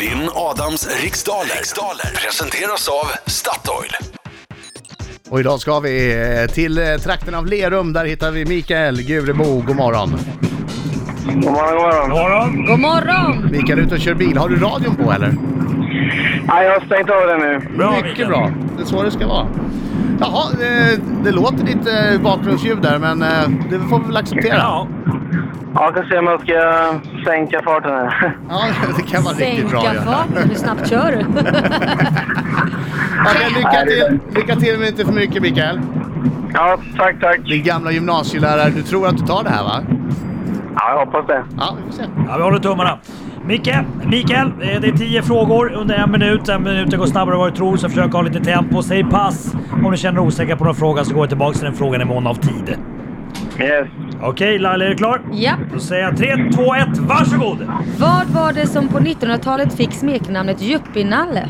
Vinn Adams riksdaler. riksdaler presenteras av Statoil. Och idag ska vi eh, till eh, trakten av Lerum. Där hittar vi Mikael Gurebo. God morgon. God morgon, god morgon. God morgon! Mikael, ute och kör bil. Har du radion på eller? Nej, jag har stängt av den nu. Bra, Mycket Mikael. bra. Det är så det ska vara. Jaha, eh, det låter lite bakgrundsljud där men det får vi väl acceptera. Ja, Ja, jag kan se om jag ska sänka farten här. Ja, det kan vara riktigt bra. Sänka farten, hur snabbt kör du? Okej, lycka till. Lycka till men inte för mycket Mikael. Ja, tack, tack. Din gamla gymnasielärare, du tror att du tar det här va? Ja, jag hoppas det. Ja, vi får se. ja vi håller tummarna. Micke, Mikael, eh, det är tio frågor under en minut. En minut går snabbare än vad du tror, så försök ha lite tempo. Säg pass om du känner osäker på någon fråga så går jag tillbaka till den frågan i mån av tid. Yes. Okej, Laila är du klar? Japp. Då säger jag 3, 2, 1, varsågod! Vad var det som på 1900-talet fick smeknamnet Yuppienalle?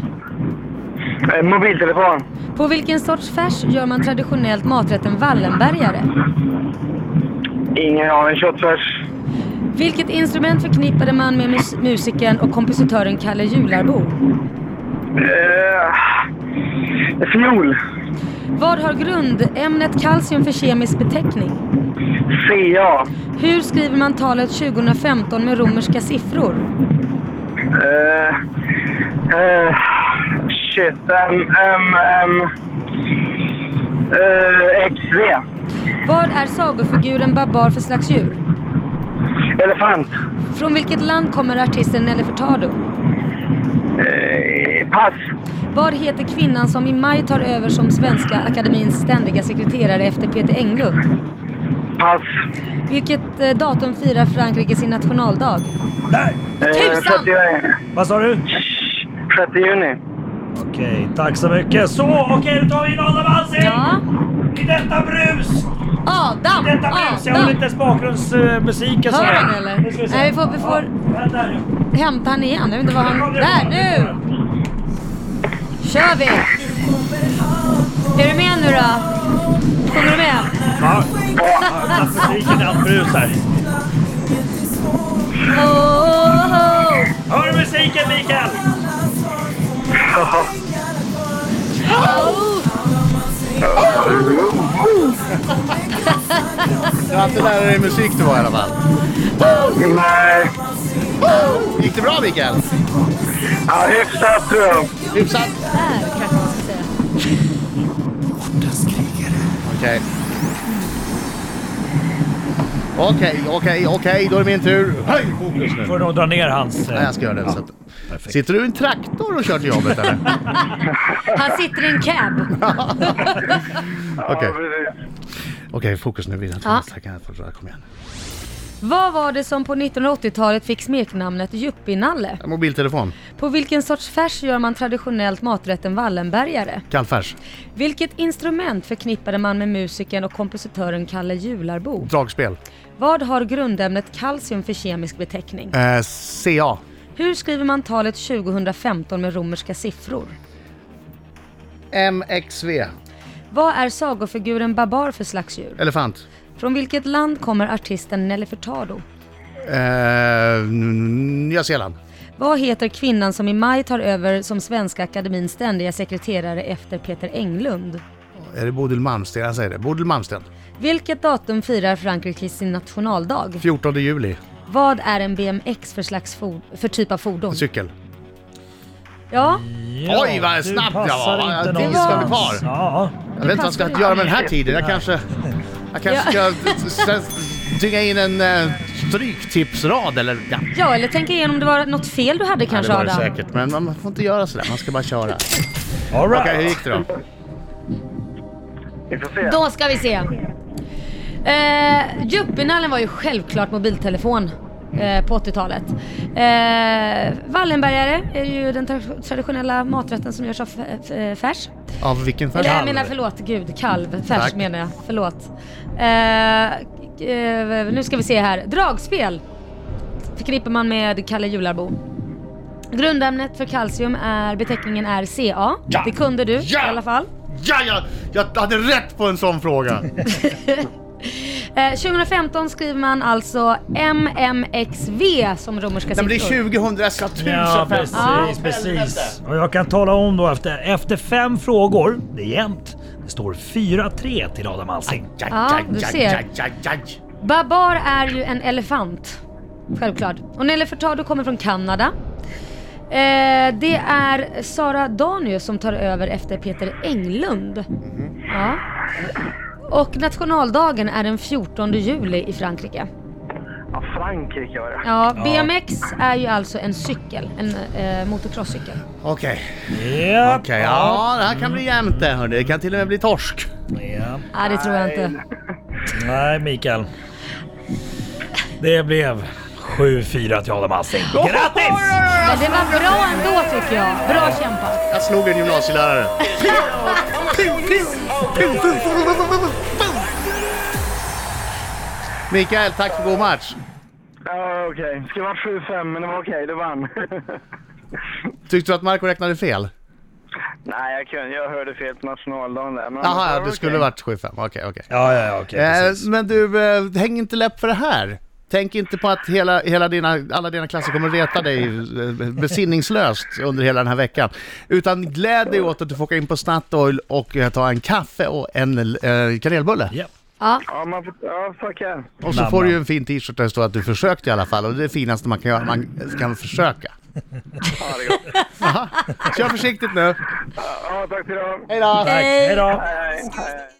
Eh, mobiltelefon. På vilken sorts färs gör man traditionellt maträtten Wallenbergare? Ingen aning. Köttfärs. Vilket instrument förknippade man med mus- musikern och kompositören Kalle Jularbo? Eh, fiol. Vad har grundämnet kalcium för kemisk beteckning? CA. Hur skriver man talet 2015 med romerska siffror? Eh, eh, shit. M, M, M. Eh, XV. Vad är sagofiguren Babar för slags djur? Elefant. Från vilket land kommer artisten Nelly Furtado? Eh, pass. Vad heter kvinnan som i maj tar över som Svenska Akademins ständiga sekreterare efter Peter Englund? Pass. Vilket eh, datum firar Frankrike sin nationaldag? Där! Eh, Tusan! 6 juni. Vad sa du? 6 juni. Okej, tack så mycket. Så, okej då tar vi in Adam Alsing! Ja. I detta brus! Adam! I detta brus! Jag har Adam! inte ens bakgrundsmusiken Hör han eller? Nej, vi får, vi får Ja, hämta han igen. Jag vet inte vad han... Där, nu! Kör vi! Är du med nu då? Sjunger du med? Ja, musiken är allt brus här. Oh, oh, oh. Hör du musiken Mikael? Du har inte lära dig musik du var i alla fall. Nej. Gick det bra Mikael? Ja, hyfsat tror jag. Hyfsat? Okej. Okej, okej, okej, då är det min tur. Höj fokus nu. Får nog dra ner hans... eh, Nej, jag ska göra det. Så att... Perfekt. Sitter du i en traktor och kör till jobbet eller? Han sitter i en cab. Okej, okej, fokus nu. Vi har ja. Kom igen. Vad var det som på 1980-talet fick smeknamnet Yuppienalle? Mobiltelefon, På vilken sorts färs gör man traditionellt maträtten Wallenbergare? kallfärs, Vilket instrument förknippade man med musikern och kompositören Kalle Jularbo? dragspel, Vad har grundämnet kalcium för kemisk beteckning? eh, CA, Hur skriver man talet 2015 med romerska siffror? MXV, Vad är sagofiguren Babar för slags djur? elefant, Från vilket land kommer artisten Nelly Furtado? eh, Nya Zeeland, Vad heter kvinnan som i maj tar över som Svenska Akademins ständiga sekreterare efter Peter Englund? är det Bodil Malmsten? Jag säger det. Bodil Malmsten. Vilket datum firar Frankrike sin nationaldag? 14 juli, Vad är en BMX för slags för typ av fordon? cykel. Ja, Ja, Oj, vad snabbt jag var. Det var-. Ja. Jag vet inte vad jag ska göra med den här tiden. Jag kanske, jag kanske ska s- dynga in en uh, stryktipsrad eller ja. ja eller tänk igenom om det var något fel du hade Ja, kanske det var det Adam? säkert, men man får inte göra sådär. Man ska bara köra. All right. Okej, hur gick det då? Vi får se. Då ska vi se. Eh, Yuppinallen var ju självklart mobiltelefon eh, på 80-talet. Eh, Wallenbergare är ju den tra- traditionella maträtten som görs av färs. Av vilken färg? Eller jag menar förlåt, gud, kalv. Färs Tack. menar jag, förlåt. Eh, eh, nu ska vi se här. Dragspel förknippar man med Kalle Jularbo. Grundämnet för kalcium är, beteckningen är Ca. Ja. Det kunde du Ja. i alla fall. Ja, ja, jag hade rätt på en sån fråga. Eh, 2015 skriver man alltså MMXV som romerska men det siffror. 2000 Ja, precis, Ja. precis. Och jag kan tala om då efter, efter fem frågor, det är jämnt. Det står 4-3 till Adam Alsing. Ja, du ser. Babar är ju en elefant. Självklart. Och Nelly Furtado kommer från Kanada. Eh, det är Sara Danius som tar över efter Peter Englund. Ja. Och nationaldagen är den 14 juli i Frankrike. Ja, Frankrike var det. Ja, BMX är ju alltså en cykel, en eh, motocrosscykel. Okej, Ja, okej. Ja, det här kan bli jämnt det hörni. Det kan till och med bli torsk. ja. Nej, det tror jag inte. Nej, Mikael. Det blev 7-4 till Adam Alsing. Grattis! Men det var bra ändå tycker jag. Bra kämpat. Jag slog en gymnasielärare. Mikael, tack för god match. Ja, okej. Det skulle varit 7-5, men det var okej. Du vann. Tyckte du att Marco räknade fel? Nej, jag kunde. Jag hörde fel på nationaldagen där. Men ja, var det skulle varit 7-5. Okej, okej. Ja, ja, ja, okej. Eh, men du, eh, häng inte läpp för det här. Tänk inte på att hela, hela dina, alla dina klasser kommer reta dig eh, besinningslöst under hela den här veckan. Utan gläd dig åt att du får åka in på Statoil och eh, ta en kaffe och en eh, kanelbulle. Ja. Ja, Ja, man får... Ja, tackar. Och så får du ju en fin t-shirt där det står att du försökte i alla fall och det är det finaste man kan göra. Man kan försöka. Ja, det är gott. Kör försiktigt nu. Ja, tack för idag. Hej då! Hej då! Hej, hej.